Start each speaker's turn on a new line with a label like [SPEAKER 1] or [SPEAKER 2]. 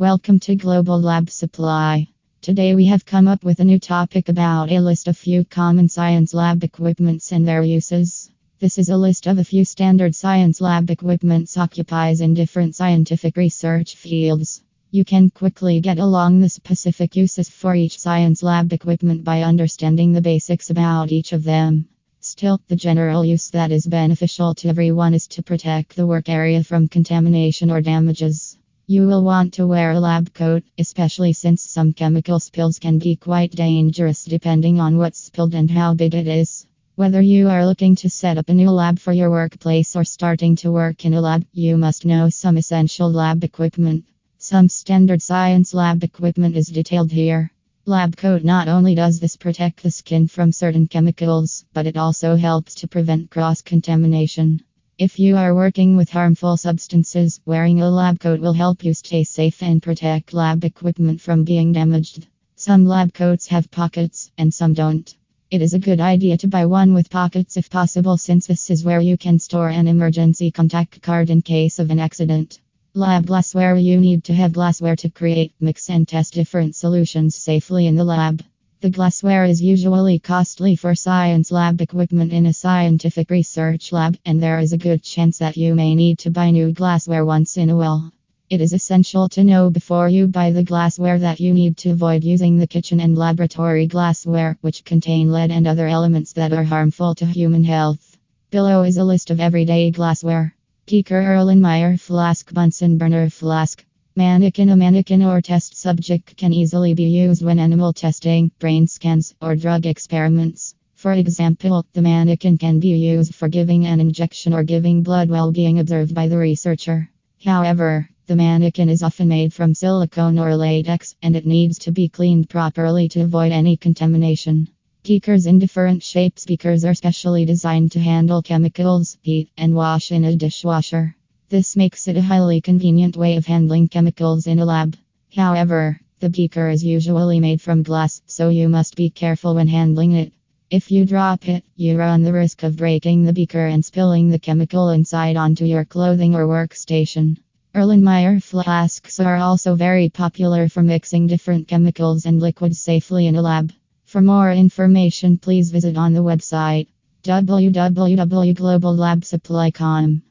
[SPEAKER 1] Welcome to Global Lab Supply. Today we have come up with a new topic about a list of few common science lab equipments and their uses. This is a list of a few standard science lab equipments occupies in different scientific research fields. You can quickly get along the specific uses for each science lab equipment by understanding the basics about each of them. Still, the general use that is beneficial to everyone is to protect the work area from contamination or damages. You will want to wear a lab coat, especially since some chemical spills can be quite dangerous depending on what's spilled and how big it is. Whether you are looking to set up a new lab for your workplace or starting to work in a lab, you must know some essential lab equipment. Some standard science lab equipment is detailed here. Lab coat not only does this protect the skin from certain chemicals, but it also helps to prevent cross contamination. If you are working with harmful substances, wearing a lab coat will help you stay safe and protect lab equipment from being damaged. Some lab coats have pockets, and some don't. It is a good idea to buy one with pockets if possible, since this is where you can store an emergency contact card in case of an accident. Lab glassware You need to have glassware to create, mix, and test different solutions safely in the lab. The glassware is usually costly for science lab equipment in a scientific research lab, and there is a good chance that you may need to buy new glassware once in a while. It is essential to know before you buy the glassware that you need to avoid using the kitchen and laboratory glassware, which contain lead and other elements that are harmful to human health. Below is a list of everyday glassware. Beaker Erlenmeyer Flask Bunsen burner flask Mannequin A mannequin or test subject can easily be used when animal testing, brain scans, or drug experiments. For example, the mannequin can be used for giving an injection or giving blood while being observed by the researcher. However, the mannequin is often made from silicone or latex, and it needs to be cleaned properly to avoid any contamination. Beakers in different shapes. Beakers are specially designed to handle chemicals, heat, and wash in a dishwasher. This makes it a highly convenient way of handling chemicals in a lab. However, the beaker is usually made from glass, so you must be careful when handling it. If you drop it, you run the risk of breaking the beaker and spilling the chemical inside onto your clothing or workstation. Erlenmeyer flasks are also very popular for mixing different chemicals and liquids safely in a lab. For more information, please visit on the website www.globallabsupply.com.